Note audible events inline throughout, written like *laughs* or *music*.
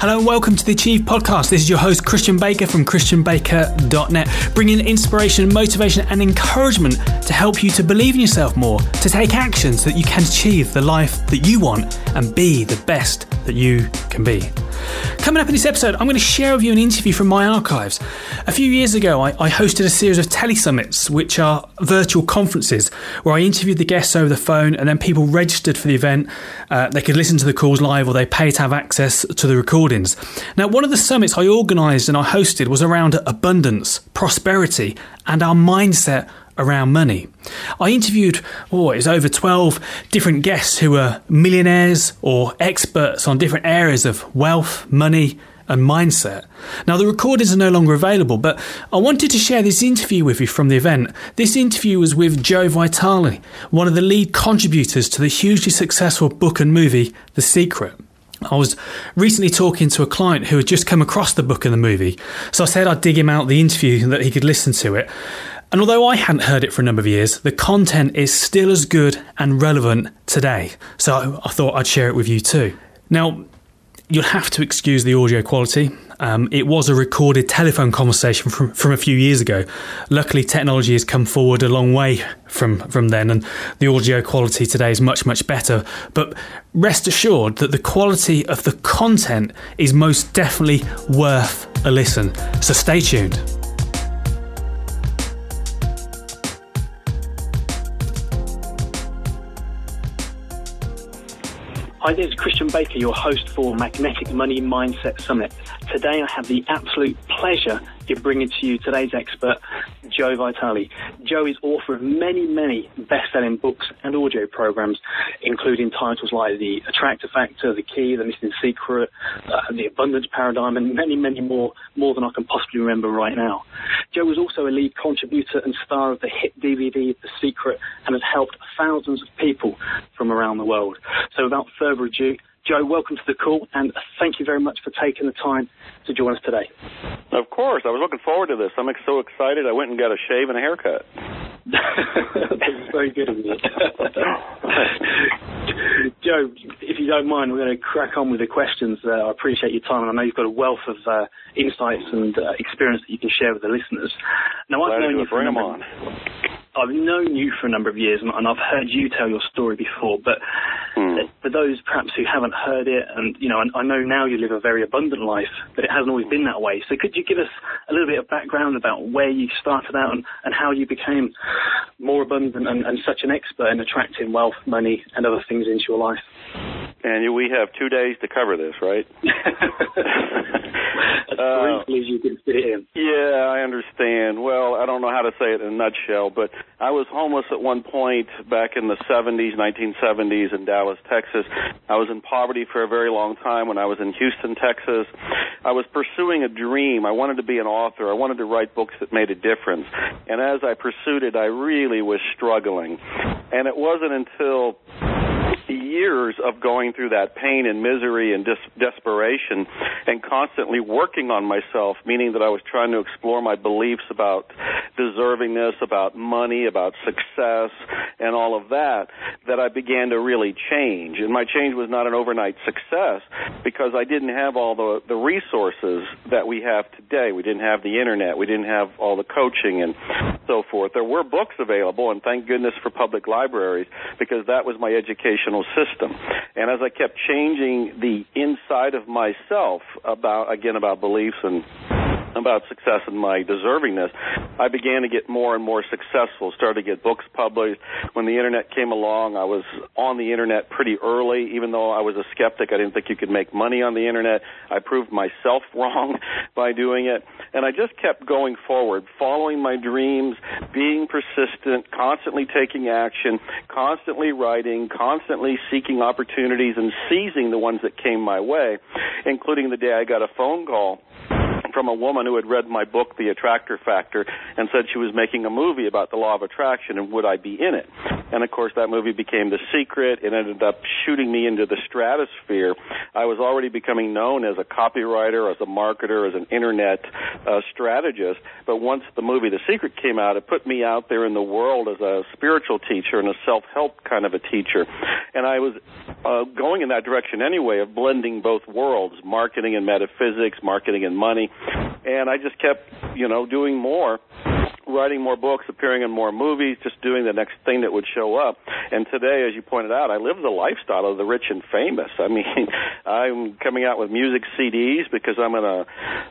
Hello and welcome to the Achieve podcast. This is your host, Christian Baker from ChristianBaker.net, bringing inspiration, motivation, and encouragement to help you to believe in yourself more, to take action so that you can achieve the life that you want and be the best that you can be. Coming up in this episode, I'm going to share with you an interview from my archives. A few years ago, I, I hosted a series of telesummits, which are virtual conferences where I interviewed the guests over the phone and then people registered for the event. Uh, they could listen to the calls live or they pay to have access to the recordings. Now, one of the summits I organised and I hosted was around abundance, prosperity, and our mindset around money. I interviewed, oh, it was over 12 different guests who were millionaires or experts on different areas of wealth, money, and mindset. Now, the recordings are no longer available, but I wanted to share this interview with you from the event. This interview was with Joe Vitale, one of the lead contributors to the hugely successful book and movie, The Secret. I was recently talking to a client who had just come across the book and the movie, so I said I'd dig him out the interview and that he could listen to it. And although I hadn't heard it for a number of years, the content is still as good and relevant today. So I thought I'd share it with you too. Now, you'll have to excuse the audio quality. Um, it was a recorded telephone conversation from, from a few years ago. Luckily, technology has come forward a long way from, from then, and the audio quality today is much, much better. But rest assured that the quality of the content is most definitely worth a listen. So stay tuned. Hi, this is Christian Baker, your host for Magnetic Money Mindset Summit. Today I have the absolute pleasure in bringing to you today's expert, Joe Vitale. Joe is author of many, many best-selling books and audio programs, including titles like The Attractor Factor, The Key, The Missing Secret, uh, The Abundance Paradigm, and many, many more, more than I can possibly remember right now. Joe was also a lead contributor and star of the hit DVD The Secret and has helped thousands of people from around the world. So without further ado, Joe, welcome to the call, and thank you very much for taking the time to join us today. Of course, I was looking forward to this. I'm so excited. I went and got a shave and a haircut. *laughs* That's very good of you. *laughs* Joe, if you don't mind, we're going to crack on with the questions. Uh, I appreciate your time, and I know you've got a wealth of uh, insights and uh, experience that you can share with the listeners. Now, I've known you for them on. I've known you for a number of years and, and I've heard you tell your story before, but mm. for those perhaps who haven't heard it, and you know, I, I know now you live a very abundant life, but it hasn't always been that way. So could you give us a little bit of background about where you started out and, and how you became more abundant and, and such an expert in attracting wealth, money, and other things into your life? And we have two days to cover this, right? *laughs* as uh, briefly as you can fit in. Yeah, I understand. Well, I don't know how to say it in a nutshell, but I was homeless at one point back in the 70s, 1970s in Dallas, Texas. I was in poverty for a very long time when I was in Houston, Texas. I was pursuing a dream. I wanted to be an author. I wanted to write books that made a difference. And as I pursued it, I really was struggling. And it wasn't until years of going through that pain and misery and dis- desperation and constantly working on myself, meaning that I was trying to explore my beliefs about deservingness, about money, about success, and all of that, that I began to really change. And my change was not an overnight success because I didn't have all the, the resources that we have today. We didn't have the internet. We didn't have all the coaching and so forth. There were books available, and thank goodness for public libraries because that was my educational system. And as I kept changing the inside of myself about, again, about beliefs and about success and my deservingness, I began to get more and more successful, started to get books published. When the internet came along, I was on the internet pretty early, even though I was a skeptic. I didn't think you could make money on the internet. I proved myself *laughs* wrong by doing it. And I just kept going forward, following my dreams, being persistent, constantly taking action, constantly writing, constantly seeking opportunities and seizing the ones that came my way, including the day I got a phone call from a woman who had read my book, The Attractor Factor, and said she was making a movie about the law of attraction and would I be in it. And of course, that movie became The Secret. It ended up shooting me into the stratosphere. I was already becoming known as a copywriter, as a marketer, as an internet uh, strategist. But once the movie The Secret came out, it put me out there in the world as a spiritual teacher and a self-help kind of a teacher. And I was uh, going in that direction anyway of blending both worlds, marketing and metaphysics, marketing and money. And I just kept, you know, doing more writing more books, appearing in more movies, just doing the next thing that would show up. And today, as you pointed out, I live the lifestyle of the rich and famous. I mean, *laughs* I'm coming out with music CDs because I'm at a,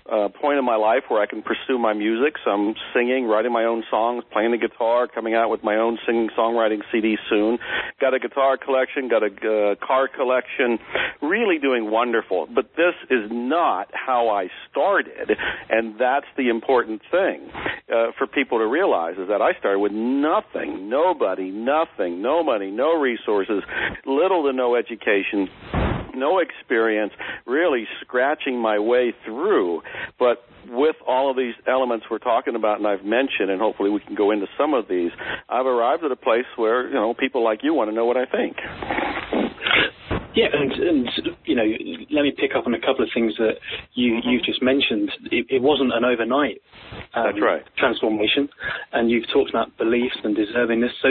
a point in my life where I can pursue my music. So I'm singing, writing my own songs, playing the guitar, coming out with my own singing songwriting CD soon. Got a guitar collection, got a uh, car collection, really doing wonderful. But this is not how I started, and that's the important thing uh, for people people to realize is that I started with nothing, nobody, nothing, no money, no resources, little to no education, no experience, really scratching my way through. But with all of these elements we're talking about and I've mentioned, and hopefully we can go into some of these, I've arrived at a place where, you know, people like you want to know what I think. Yeah, and, and you know, let me pick up on a couple of things that you mm-hmm. you just mentioned. It, it wasn't an overnight um, right. transformation, and you've talked about beliefs and deservingness. So,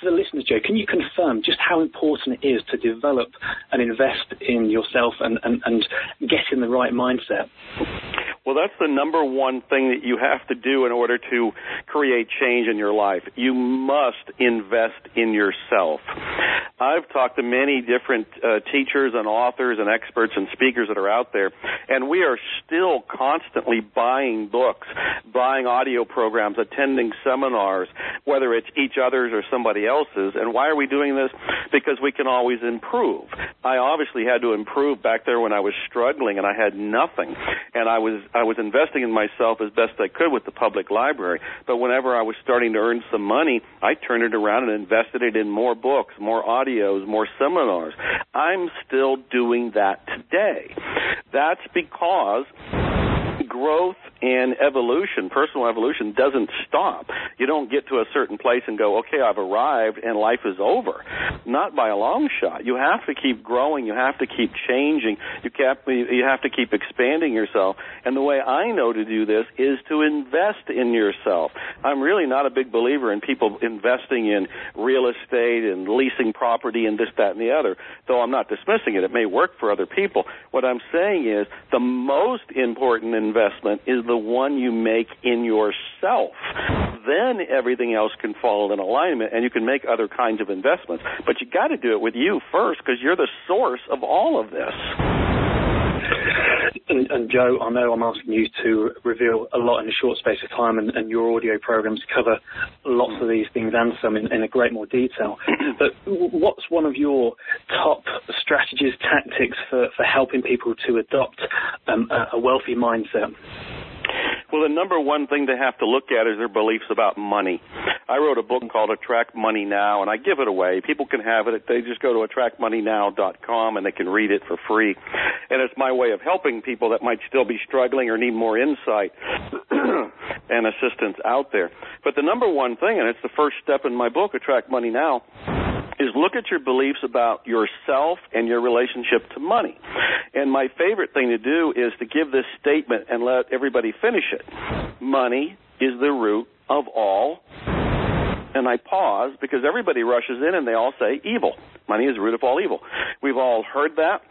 for the listeners, Joe, can you confirm just how important it is to develop and invest in yourself and, and, and get in the right mindset? Well, that's the number one thing that you have to do in order to create change in your life. You must invest in yourself. I've talked to many different uh, teachers and authors and experts and speakers that are out there, and we are still constantly buying books, buying audio programs, attending seminars, whether it's each other's or somebody else's. And why are we doing this? Because we can always improve. I obviously had to improve back there when I was struggling and I had nothing, and I was I was investing in myself as best I could with the public library. But whenever I was starting to earn some money, I turned it around and invested it in more books, more audios, more seminars. I'm still doing that today. That's because growth and evolution, personal evolution, doesn't stop. You don't get to a certain place and go, okay, I've arrived and life is over. Not by a long shot. You have to keep growing. You have to keep changing. You, you have to keep expanding yourself. And the way I know to do this is to invest in yourself. I'm really not a big believer in people investing in real estate and leasing property and this, that, and the other, though I'm not dismissing it. It may work for other people. What I'm saying is the most important investment is the one you make in yourself. Then everything else can fall in alignment and you can make other kinds of investments. But you got to do it with you first because you're the source of all of this. And, and, Joe, I know I'm asking you to reveal a lot in a short space of time, and, and your audio programs cover lots of these things and some in, in, a great more detail. *clears throat* But what's one of your top strategies, tactics for, for helping people to adopt um, a, a wealthy mindset? Well, the number one thing they have to look at is their beliefs about money. I wrote a book called Attract Money Now, and I give it away. People can have it. They just go to attractmoneynow.com and they can read it for free. And it's my way of helping people that might still be struggling or need more insight *clears throat* and assistance out there. But the number one thing, and it's the first step in my book, Attract Money Now, is look at your beliefs about yourself and your relationship to money. And my favorite thing to do is to give this statement and let everybody finish it. Money is the root of all and I pause because everybody rushes in and they all say evil. Money is the root of all evil. We've all heard that.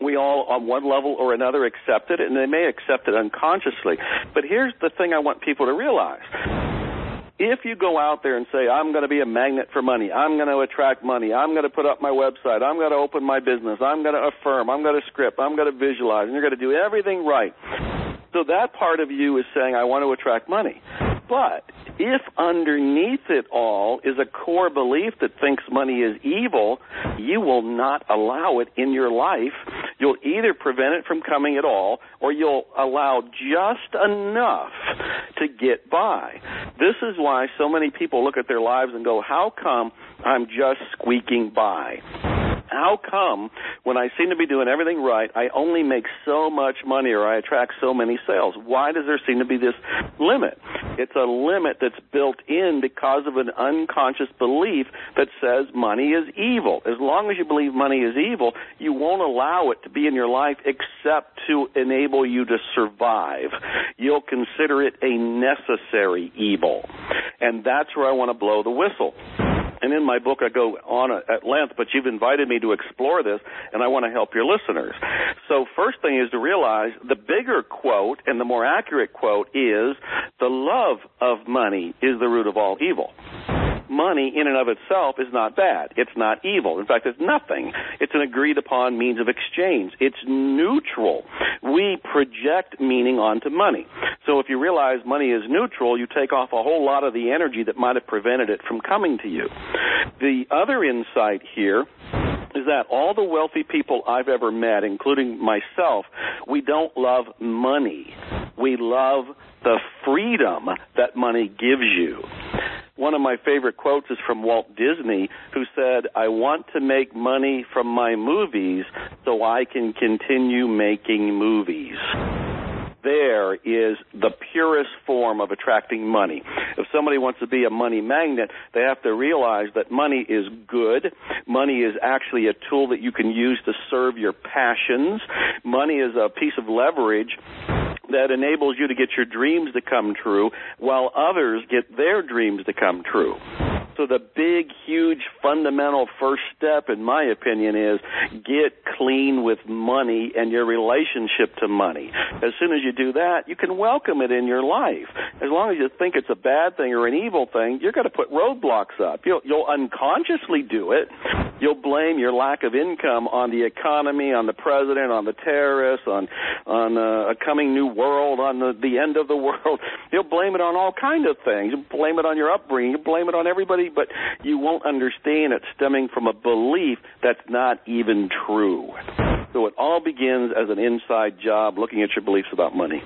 We all, on one level or another, accept it, and they may accept it unconsciously. But here's the thing I want people to realize if you go out there and say, I'm going to be a magnet for money, I'm going to attract money, I'm going to put up my website, I'm going to open my business, I'm going to affirm, I'm going to script, I'm going to visualize, and you're going to do everything right. So that part of you is saying, I want to attract money. But if underneath it all is a core belief that thinks money is evil, you will not allow it in your life. You'll either prevent it from coming at all, or you'll allow just enough to get by. This is why so many people look at their lives and go, how come I'm just squeaking by? How come when I seem to be doing everything right, I only make so much money or I attract so many sales? Why does there seem to be this limit? It's a limit that's built in because of an unconscious belief that says money is evil. As long as you believe money is evil, you won't allow it to be in your life except to enable you to survive. You'll consider it a necessary evil. And that's where I want to blow the whistle. And in my book, I go on at length, but you've invited me to explore this, and I want to help your listeners. So, first thing is to realize the bigger quote and the more accurate quote is the love of money is the root of all evil money in and of itself is not bad. It's not evil. In fact, it's nothing. It's an agreed upon means of exchange. It's neutral. We project meaning onto money. So if you realize money is neutral, you take off a whole lot of the energy that might have prevented it from coming to you. The other insight here is that all the wealthy people I've ever met, including myself, we don't love money. We love the freedom that money gives you. One of my favorite quotes is from Walt Disney, who said, I want to make money from my movies so I can continue making movies there is the purest form of attracting money. If somebody wants to be a money magnet, they have to realize that money is good. Money is actually a tool that you can use to serve your passions. Money is a piece of leverage that enables you to get your dreams to come true while others get their dreams to come true. So the big, huge, fundamental first step, in my opinion, is get clean with money and your relationship to money. As soon as you do that, you can welcome it in your life. As long as you think it's a bad thing or an evil thing, you're going to put roadblocks up. You'll, you'll unconsciously do it. You'll blame your lack of income on the economy, on the president, on the terrorists, on on uh, a coming new world, on the, the end of the *laughs* world. You'll blame it on all kind of things. You blame it on your upbringing. You blame it on everybody, but you won't understand it stemming from a belief that's not even true. So it all begins as an inside job, looking at your beliefs about money.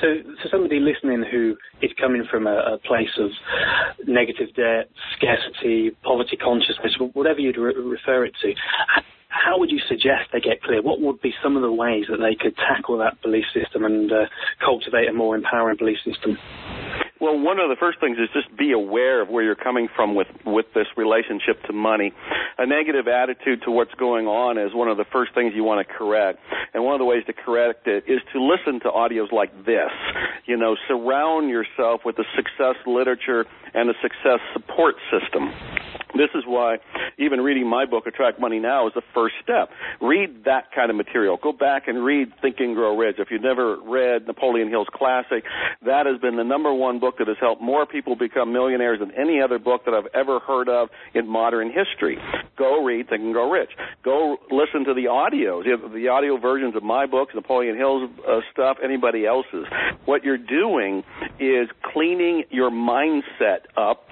So, for somebody listening who is coming from a, a place of negative debt, scarcity, poverty consciousness, whatever you'd re- refer it to, how would you suggest they get clear? What would be some of the ways that they could tackle that belief system and uh, cultivate a more empowering belief system? Well, one of the first things is just be aware of where you're coming from with with this relationship to money. A negative attitude to what's going on is one of the first things you want to correct. And one of the ways to correct it is to listen to audios like this. You know, surround yourself with the success literature and the success support system. This is why even reading my book, Attract Money Now, is the first step. Read that kind of material. Go back and read Think and Grow Rich. If you've never read Napoleon Hill's classic, that has been the number one book that has helped more people become millionaires than any other book that I've ever heard of in modern history. Go read Think and Grow Rich. Go listen to the audios, the audio versions of my books, Napoleon Hill's uh, stuff, anybody else's. What you're doing is cleaning your mindset up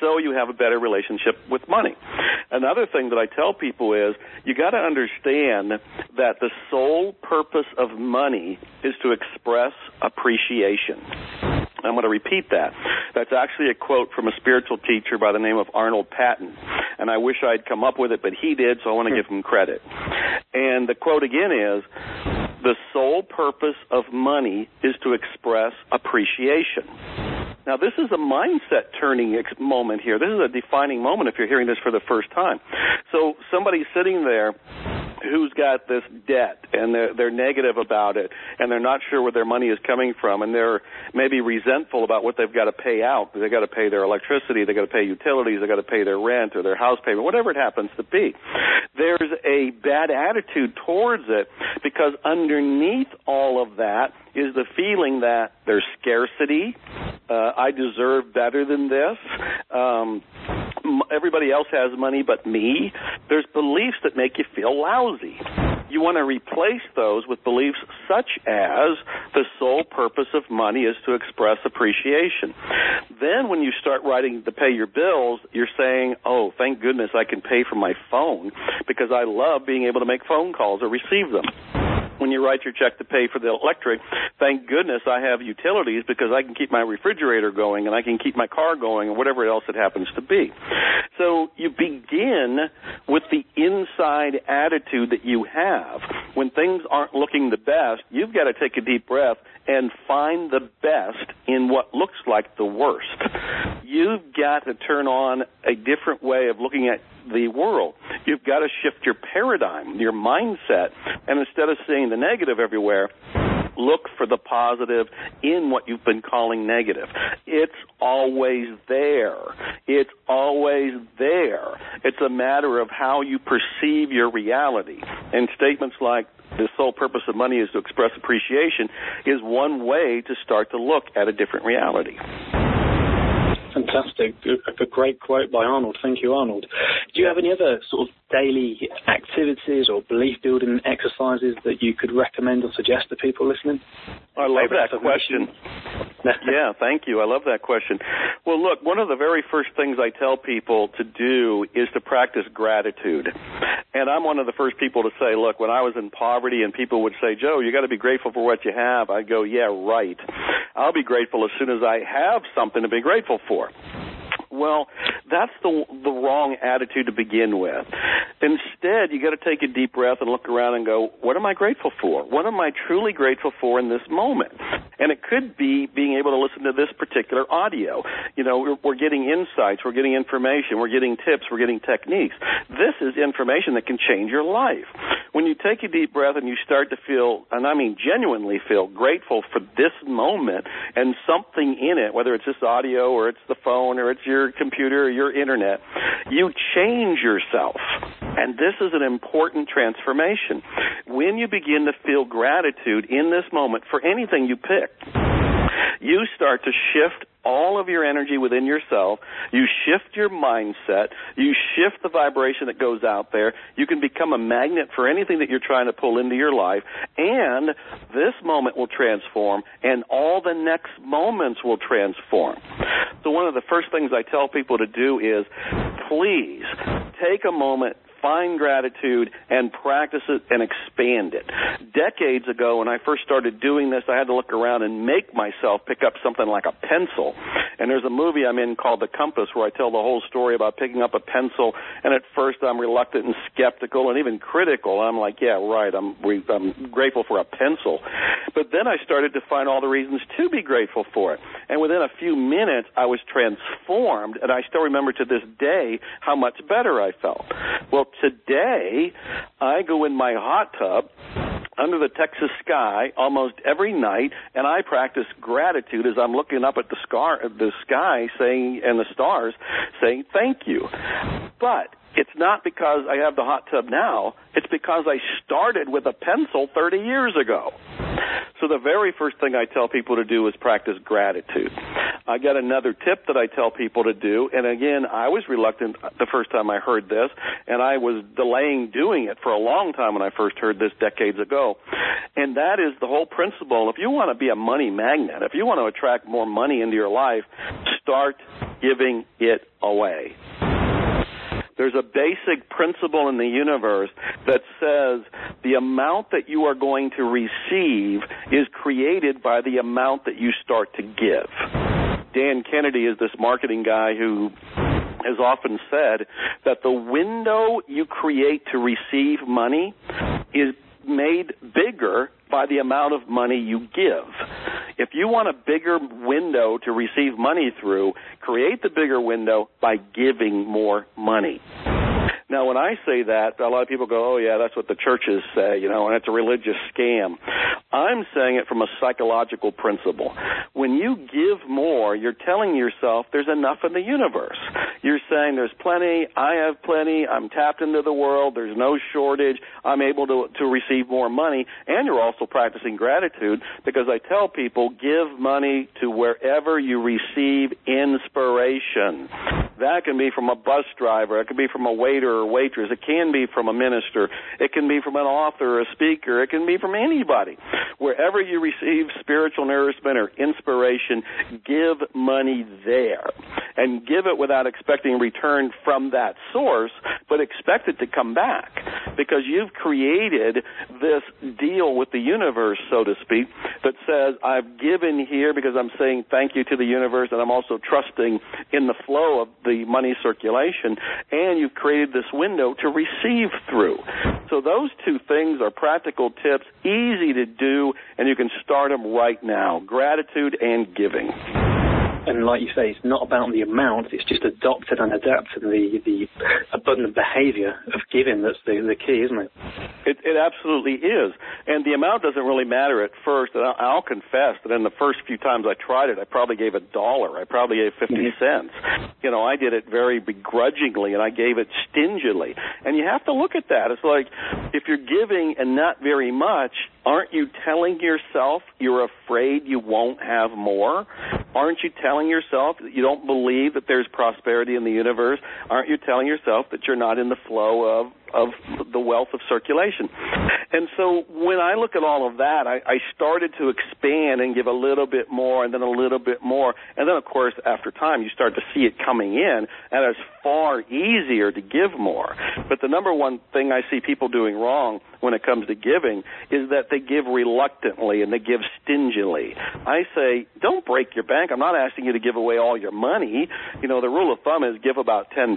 so you have a better relationship with money. Another thing that I tell people is you got to understand that the sole purpose of money is to express appreciation. I'm going to repeat that. That's actually a quote from a spiritual teacher by the name of Arnold Patent. And I wish I'd come up with it, but he did, so I want to give him credit. And the quote again is The sole purpose of money is to express appreciation. Now, this is a mindset turning moment here. This is a defining moment if you're hearing this for the first time. So, somebody sitting there who's got this debt and they're they're negative about it and they're not sure where their money is coming from and they're maybe resentful about what they've got to pay out. They've got to pay their electricity, they've got to pay utilities, they've got to pay their rent or their house payment, whatever it happens to be. There's a bad attitude towards it because underneath all of that is the feeling that there's scarcity. Uh, I deserve better than this. Um, everybody else has money but me. There's beliefs that make you feel lousy. You want to replace those with beliefs such as the sole purpose of money is to express appreciation. Then when you start writing to pay your bills, you're saying, oh, thank goodness I can pay for my phone because I love being able to make phone calls or receive them. When you write your check to pay for the electric, thank goodness I have utilities because I can keep my refrigerator going and I can keep my car going and whatever else it happens to be. So you begin with the inside attitude that you have. When things aren't looking the best, you've got to take a deep breath and find the best in what looks like the worst. You've got to turn on a different way of looking at the world. You've got to shift your paradigm, your mindset, and instead of seeing the negative everywhere, look for the positive in what you've been calling negative. It's always there. It's always there. It's a matter of how you perceive your reality. And statements like, the sole purpose of money is to express appreciation is one way to start to look at a different reality. Fantastic. A great quote by Arnold. Thank you, Arnold. Do you have any other sort of daily activities or belief building exercises that you could recommend or suggest to people listening? I love that question. *laughs* yeah, thank you. I love that question. Well, look, one of the very first things I tell people to do is to practice gratitude. And I'm one of the first people to say, look, when I was in poverty and people would say, Joe, you got to be grateful for what you have, I go, yeah, right. I'll be grateful as soon as I have something to be grateful for. Well, that's the the wrong attitude to begin with. Instead, you got to take a deep breath and look around and go, "What am I grateful for? What am I truly grateful for in this moment?" And it could be being able to listen to this particular audio. You know, we're, we're getting insights, we're getting information, we're getting tips, we're getting techniques. This is information that can change your life. When you take a deep breath and you start to feel, and I mean genuinely feel grateful for this moment and something in it, whether it's this audio or it's the phone or it's your your computer or your internet, you change yourself. And this is an important transformation. When you begin to feel gratitude in this moment for anything you pick, you start to shift all of your energy within yourself. You shift your mindset. You shift the vibration that goes out there. You can become a magnet for anything that you're trying to pull into your life. And this moment will transform and all the next moments will transform. So one of the first things I tell people to do is please take a moment find gratitude and practice it and expand it. Decades ago, when I first started doing this, I had to look around and make myself pick up something like a pencil. And there's a movie I'm in called The Compass where I tell the whole story about picking up a pencil. And at first, I'm reluctant and skeptical and even critical. I'm like, yeah, right. I'm I'm grateful for a pencil. But then I started to find all the reasons to be grateful for it. And within a few minutes, I was transformed, and I still remember to this day how much better I felt. Well, today, I go in my hot tub under the Texas sky almost every night, and I practice gratitude as I'm looking up at the, scar, the sky saying, and the stars saying, thank you. But it's not because I have the hot tub now. It's because I started with a pencil 30 years ago. So the very first thing I tell people to do is practice gratitude. I got another tip that I tell people to do, and again, I was reluctant the first time I heard this, and I was delaying doing it for a long time when I first heard this decades ago. And that is the whole principle. If you want to be a money magnet, if you want to attract more money into your life, start giving it away. There's a basic principle in the universe that says the amount that you are going to receive is created by the amount that you start to give. Dan Kennedy is this marketing guy who has often said that the window you create to receive money is made bigger by the amount of money you give. If you want a bigger window to receive money through, create the bigger window by giving more money. Now, when I say that, a lot of people go, oh, yeah, that's what the churches say, you know, and it's a religious scam. I'm saying it from a psychological principle. When you give more, you're telling yourself there's enough in the universe. You're saying there's plenty, I have plenty, I'm tapped into the world, there's no shortage, I'm able to, to receive more money, and you're also practicing gratitude because I tell people give money to wherever you receive inspiration. That can be from a bus driver, it can be from a waiter or waitress. It can be from a minister. It can be from an author, a speaker. It can be from anybody. Wherever you receive spiritual nourishment or inspiration, give money there. and give it without expecting return from that source, but expect it to come back because you've created this deal with the universe, so to speak, that says, I've given here because I'm saying thank you to the universe and I'm also trusting in the flow of the money circulation and you've created this window to receive through. So those two things are practical tips, easy to do, and you can start them right now. Gratitude and giving and like you say, it's not about the amount. It's just adopted and adapted the the abundant behaviour of giving that's the the key, isn't it? It, it absolutely is, and the amount doesn't really matter at first. And I'll, I'll confess that in the first few times I tried it, I probably gave a dollar. I probably gave 50 mm-hmm. cents. You know, I did it very begrudgingly, and I gave it stingily. And you have to look at that. It's like if you're giving and not very much, aren't you telling yourself you're afraid you won't have more? Aren't you telling yourself that you don't believe that there's prosperity in the universe? Aren't you telling yourself that you're not in the flow of of the wealth of circulation. And so when I look at all of that, I, I started to expand and give a little bit more and then a little bit more. And then, of course, after time, you start to see it coming in, and it's far easier to give more. But the number one thing I see people doing wrong when it comes to giving is that they give reluctantly and they give stingily. I say, don't break your bank. I'm not asking you to give away all your money. You know, the rule of thumb is give about 10%.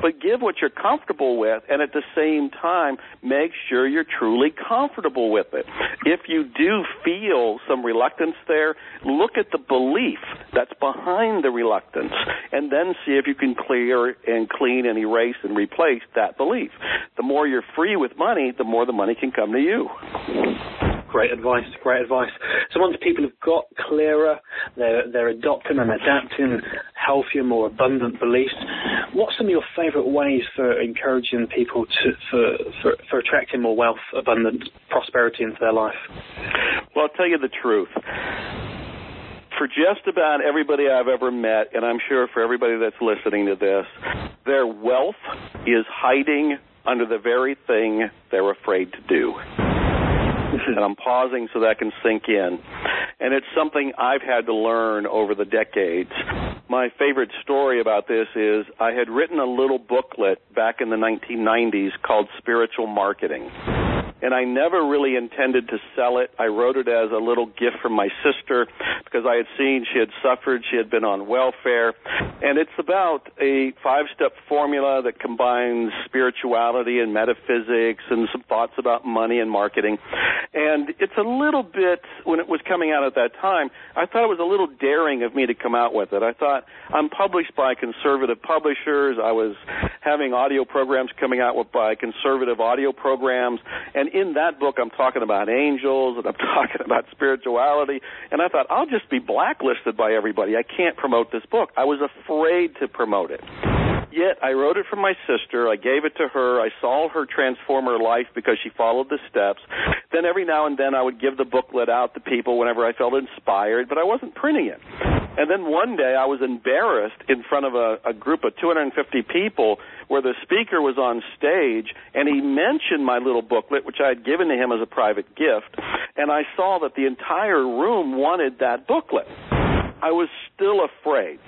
But give what you're comfortable with and at the same time, make sure you're truly comfortable with it. If you do feel some reluctance there, look at the belief that's behind the reluctance and then see if you can clear and clean and erase and replace that belief. The more you're free with money, the more the money can come to you. Great advice, great advice. So once people have got clearer, they're, they're adopting and adapting healthier, more abundant beliefs, what some of your favourite ways for encouraging people to, for, for, for attracting more wealth, abundance, prosperity into their life? Well, I'll tell you the truth for just about everybody I've ever met, and I'm sure for everybody that's listening to this, their wealth is hiding under the very thing they're afraid to do *laughs* and I'm pausing so that can sink in. And it's something I've had to learn over the decades. My favorite story about this is I had written a little booklet back in the 1990s called Spiritual Marketing and I never really intended to sell it. I wrote it as a little gift from my sister because I had seen she had suffered, she had been on welfare, and it's about a five-step formula that combines spirituality and metaphysics and some thoughts about money and marketing. And it's a little bit when it was coming out at that time, I thought it was a little daring of me to come out with it. I thought I'm published by conservative publishers. I was having audio programs coming out with by conservative audio programs and in that book, I'm talking about angels and I'm *laughs* talking about spirituality. And I thought, I'll just be blacklisted by everybody. I can't promote this book. I was afraid to promote it. Yet I wrote it for my sister. I gave it to her. I saw her transform her life because she followed the steps. Then every now and then I would give the booklet out to people whenever I felt inspired, but I wasn't printing it. And then one day I was embarrassed in front of a, a group of 250 people where the speaker was on stage and he mentioned my little booklet, which I had given to him as a private gift, and I saw that the entire room wanted that booklet. I was still afraid.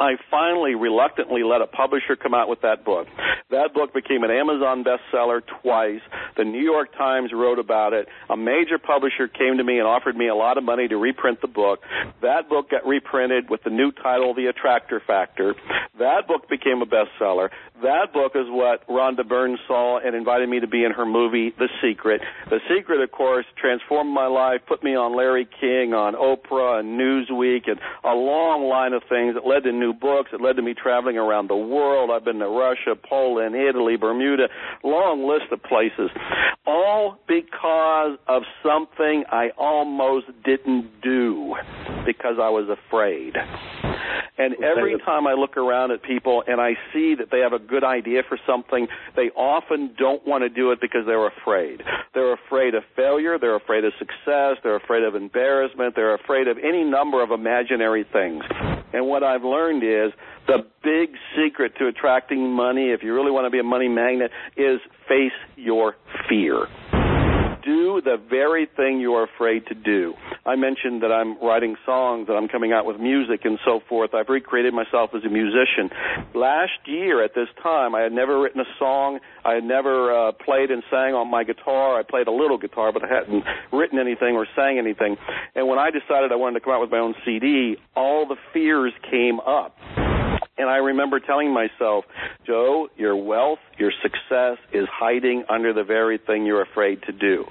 I finally reluctantly let a publisher come out with that book. That book became an Amazon bestseller twice. The New York Times wrote about it. A major publisher came to me and offered me a lot of money to reprint the book. That book got reprinted with the new title, The Attractor Factor. That book became a bestseller. That book is what Rhonda Byrne saw and invited me to be in her movie, The Secret. The Secret, of course, transformed my life, put me on Larry King, on Oprah, and Newsweek, and a long line of things that led to new books. It led to me traveling around the world. I've been to Russia, Poland, Italy, Bermuda, long list of places. All because of something I almost didn't do because I was afraid. And every time I look around at people and I see that they have a good idea for something, they often don't want to do it because they're afraid. They're afraid of failure, they're afraid of success, they're afraid of embarrassment, they're afraid of any number of imaginary things. And what I've learned is the big secret to attracting money, if you really want to be a money magnet, is face your fear do the very thing you're afraid to do. I mentioned that I'm writing songs, that I'm coming out with music and so forth. I've recreated myself as a musician. Last year at this time, I had never written a song. I had never uh, played and sang on my guitar. I played a little guitar, but I hadn't written anything or sang anything. And when I decided I wanted to come out with my own CD, all the fears came up. And I remember telling myself, Joe, your wealth, your success is hiding under the very thing you're afraid to do.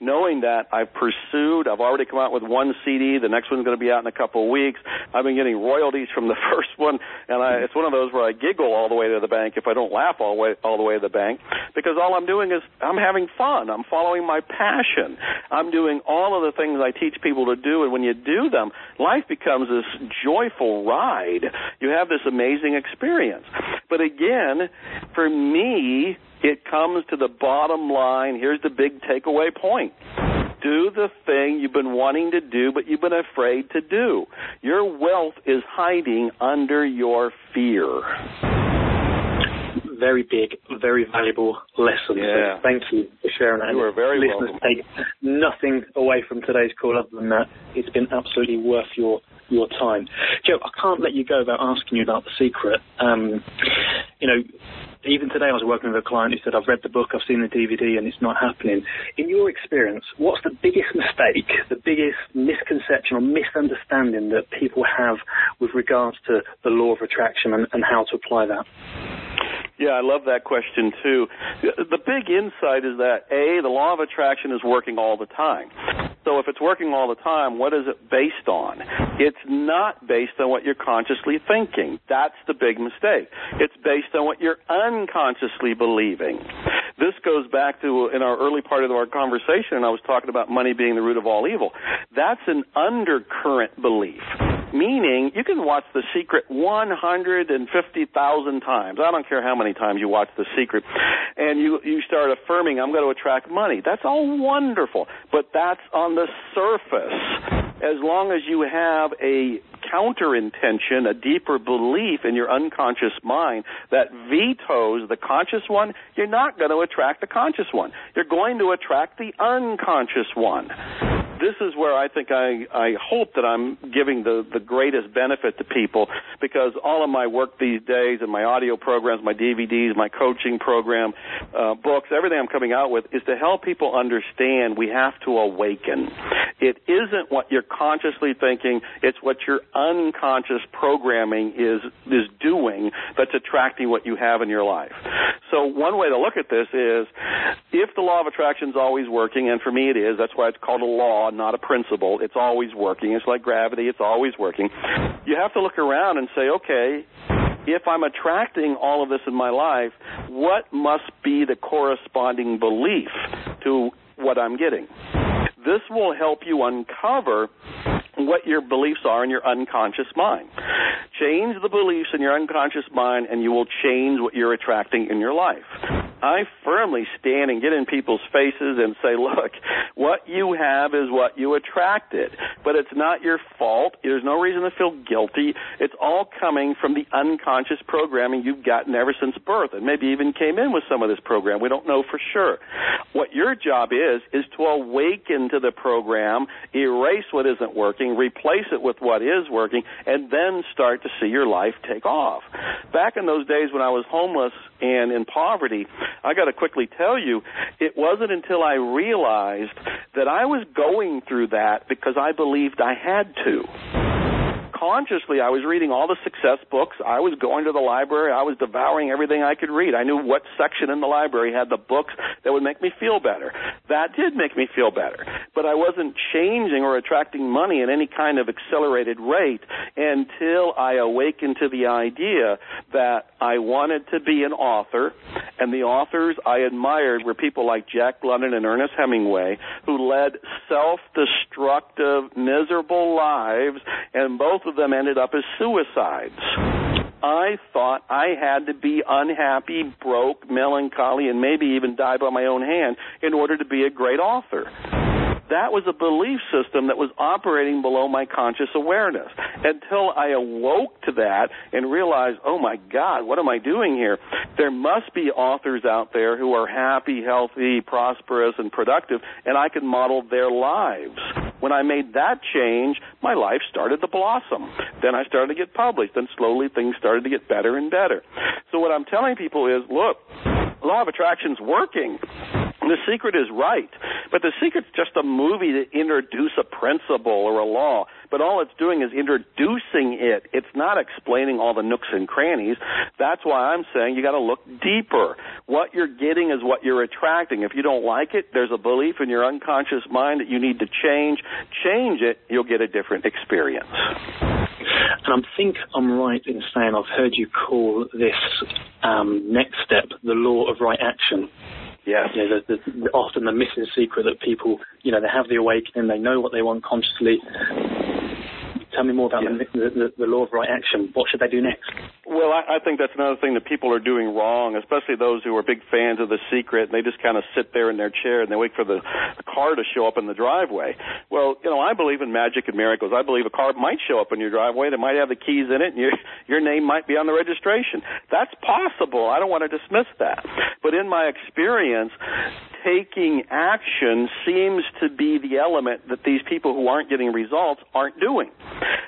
Knowing that, I've pursued, I've already come out with one CD, the next one's going to be out in a couple of weeks. I've been getting royalties from the *laughs* first one, and I, it's one of those where I giggle all the way to the bank if I don't laugh all the way, all the way to the bank, because all I'm doing is I'm having fun. I'm following my passion. I'm doing all of the things I teach people to do, and when you do them, life becomes this joyful ride. You have this amazing experience. But again, for me, it comes to the bottom line. Here's the big takeaway point. Do the thing you've been wanting to do, but you've been afraid to do. Your wealth is hiding under your fear. Very big, very valuable lesson. Yeah. So thank you for sharing that. You are very Listeners welcome. take nothing away from today's call other than that. It's been absolutely worth your your time. Joe, I can't let you go without asking you about the secret. Um, you know, even today I was working with a client who said, I've read the book, I've seen the DVD, and it's not happening. In your experience, what's the biggest mistake, the biggest misconception or misunderstanding that people have with regards to the law of attraction and, and how to apply that? Yeah, I love that question too. The big insight is that A, the law of attraction is working all the time. So if it's working all the time, what is it based on? It's not based on what you're consciously thinking. That's the big mistake. It's based on what you're unconsciously believing. This goes back to in our early part of our conversation, I was talking about money being the root of all evil. That's an undercurrent belief. Meaning, you can watch The Secret 150,000 times. I don't care how many times you watch The Secret. And you, you start affirming, I'm going to attract money. That's all wonderful. But that's on the surface. As long as you have a counter intention, a deeper belief in your unconscious mind that vetoes the conscious one, you're not going to attract the conscious one. You're going to attract the unconscious one this is where I think I, I hope that I'm giving the, the greatest benefit to people because all of my work these days and my audio programs, my DVDs, my coaching program, uh, books, everything I'm coming out with is to help people understand we have to awaken. It isn't what you're consciously thinking, it's what your unconscious programming is, is doing that's attracting what you have in your life. So one way to look at this is if the law of attraction is always working, and for me it is, that's why it's called a law, not a principle. It's always working. It's like gravity. It's always working. You have to look around and say, okay, if I'm attracting all of this in my life, what must be the corresponding belief to what I'm getting? This will help you uncover what your beliefs are in your unconscious mind. Change the beliefs in your unconscious mind and you will change what you're attracting in your life. I firmly stand and get in people's faces and say, look, what you have is what you attracted. But it's not your fault. There's no reason to feel guilty. It's all coming from the unconscious programming you've gotten ever since birth and maybe even came in with some of this program. We don't know for sure. What your job is, is to awaken to the program, erase what isn't working, replace it with what is working, and then start to see your life take off. Back in those days when I was homeless and in poverty, I got to quickly tell you, it wasn't until I realized that I was going through that because I believed I had to consciously I was reading all the success books. I was going to the library. I was devouring everything I could read. I knew what section in the library had the books that would make me feel better. That did make me feel better. But I wasn't changing or attracting money at any kind of accelerated rate until I awakened to the idea that I wanted to be an author and the authors I admired were people like Jack London and Ernest Hemingway who led self-destructive, miserable lives and both of them ended up as suicides. I thought I had to be unhappy, broke, melancholy, and maybe even die by my own hand in order to be a great author. That was a belief system that was operating below my conscious awareness until I awoke to that and realized, oh my God, what am I doing here? There must be authors out there who are happy, healthy, prosperous, and productive, and I can model their lives. When I made that change, my life started to blossom. Then I started to get published. Then slowly things started to get better and better. So what I'm telling people is, look, law of attraction's working. The secret is right, but the secret's just a movie to introduce a principle or a law. But all it's doing is introducing it. It's not explaining all the nooks and crannies. That's why I'm saying you got to look deeper. What you're getting is what you're attracting. If you don't like it, there's a belief in your unconscious mind that you need to change. Change it, you'll get a different experience. And I think I'm right in saying I've heard you call this um, next step the law of right action. Yes. You know, the, the, often the missing secret that people, you know, they have the awakening, they know what they want consciously, Tell me more about yeah. the, the, the, law of right action. What should they do next? Well, I, I think that's another thing that people are doing wrong, especially those who are big fans of The Secret, and they just kind of sit there in their chair and they wait for the, the car to show up in the driveway. Well, you know, I believe in magic and miracles. I believe a car might show up in your driveway that might have the keys in it, and your your name might be on the registration. That's possible. I don't want to dismiss that, but in my experience, taking action seems to be the element that these people who aren't getting results aren't doing.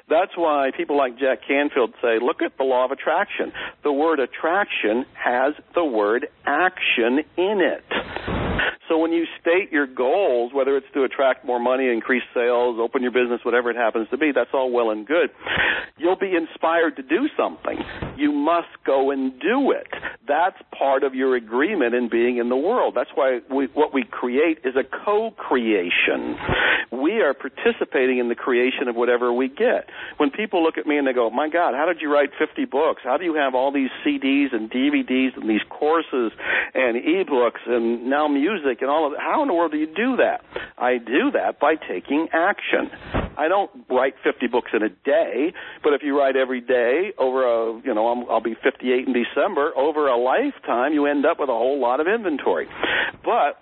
That's why people like Jack Canfield say, look at the law of attraction. The word attraction has the word action in it. So when you state your goals, whether it's to attract more money, increase sales, open your business, whatever it happens to be, that's all well and good. You'll be inspired to do something. You must go and do it. That's part of your agreement in being in the world. That's why we, what we create is a co-creation. We are participating in the creation of whatever we get. When people look at me and they go, my God, how did you write 50 books? How do you have all these CDs and DVDs and these courses and ebooks and now music and all of that. How in the world do you do that? I do that by taking action. I don't write 50 books in a day, but if you write every day over a, you know, I'm, i will be 58 in December, over a lifetime, you end up with a whole lot of inventory. But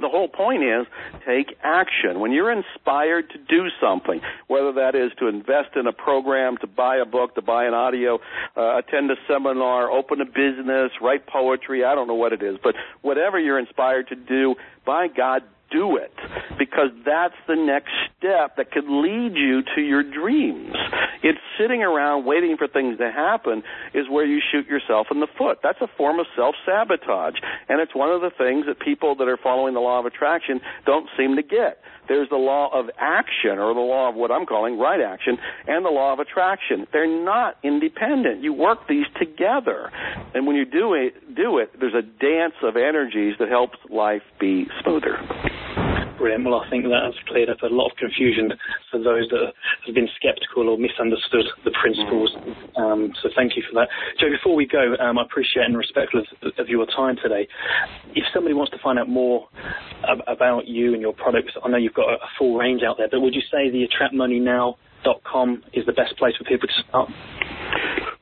the whole point is take action. When you're inspired to do something, whether that is to invest in a program, to buy a book, to buy an audio, uh, attend a seminar, open a business, write poetry, I don't know what it is, but whatever you're inspired to do, by God, do it because that's the next step that could lead you to your dreams. It's sitting around waiting for things to happen is where you shoot yourself in the foot. That's a form of self-sabotage. And it's one of the things that people that are following the law of attraction don't seem to get. There's the law of action or the law of what I'm calling right action and the law of attraction. They're not independent. You work these together. And when you do it, do it, there's a dance of energies that helps life be smoother. Brilliant. Well, I think that has cleared up a lot of confusion for those that have been skeptical or misunderstood the principles. Um, so thank you for that. Joe, before we go, um, I appreciate and respectful of, of, your time today. If somebody wants to find out more ab- about you and your products, I know you've got a, a full range out there, but would you say the attractmoneynow.com is the best place for people to start?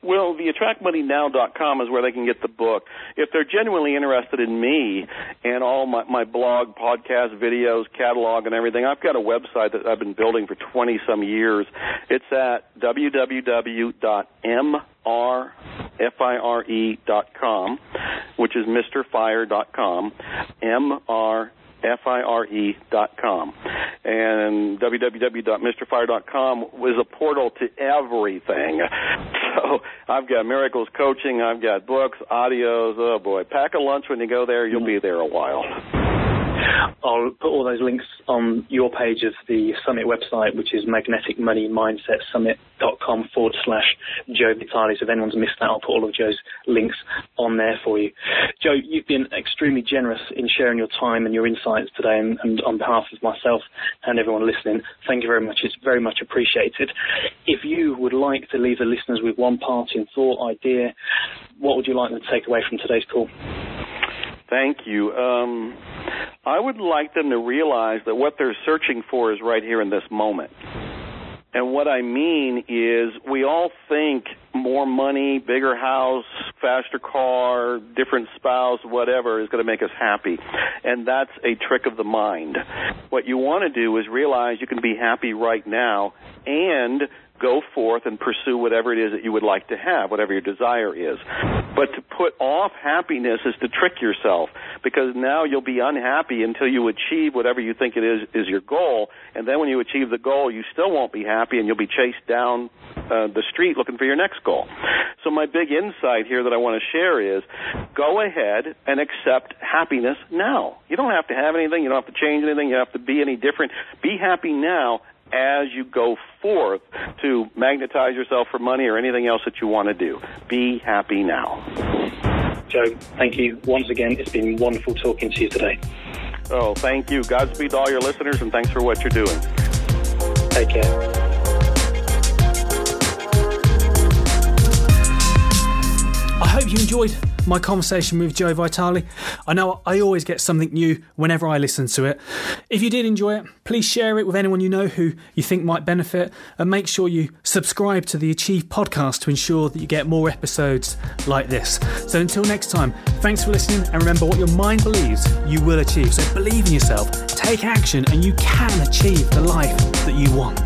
Well, the attractmoneynow.com is where they can get the book. If they're genuinely interested in me and all my, my blog, podcast, videos, catalog, and everything, I've got a website that I've been building for 20 some years. It's at www.mrfire.com, which is mrfire.com. M-R F-I-R-E dot com. And www.mrfire.com is a portal to everything. *laughs* So I've got miracles coaching, I've got books, audios. Oh boy, pack a lunch when you go there. You'll be there a while. I'll put all those links on your page of the summit website, which is magneticmoneymindsetsummit.com forward slash Joe Vitale. So if anyone's missed that, I'll put all of Joe's links on there for you. Joe, you've been extremely generous in sharing your time and your insights today, and, and on behalf of myself and everyone listening, thank you very much. It's very much appreciated. If you would like to leave the listeners with one parting thought, idea, what would you like them to take away from today's call? Thank you. Um, I would like them to realize that what they're searching for is right here in this moment. And what I mean is, we all think more money, bigger house, faster car, different spouse, whatever is going to make us happy. And that's a trick of the mind. What you want to do is realize you can be happy right now and go forth and pursue whatever it is that you would like to have, whatever your desire is. But to put off happiness is to trick yourself because now you'll be unhappy until you achieve whatever you think it is is your goal, and then when you achieve the goal, you still won't be happy and you'll be chased down uh, the street looking for your next goal. So my big insight here that I want to share is go ahead and accept happiness now. You don't have to have anything, you don't have to change anything, you don't have to be any different. Be happy now as you go forth to magnetize yourself for money or anything else that you want to do. Be happy now. Joe, thank you once again. It's been wonderful talking to you today. Oh, thank you. Godspeed to all your listeners, and thanks for what you're doing. Take care. Hope you enjoyed my conversation with Joe Vitale. I know I always get something new whenever I listen to it. If you did enjoy it, please share it with anyone you know who you think might benefit, and make sure you subscribe to the Achieve podcast to ensure that you get more episodes like this. So until next time, thanks for listening, and remember what your mind believes you will achieve. So believe in yourself, take action, and you can achieve the life that you want.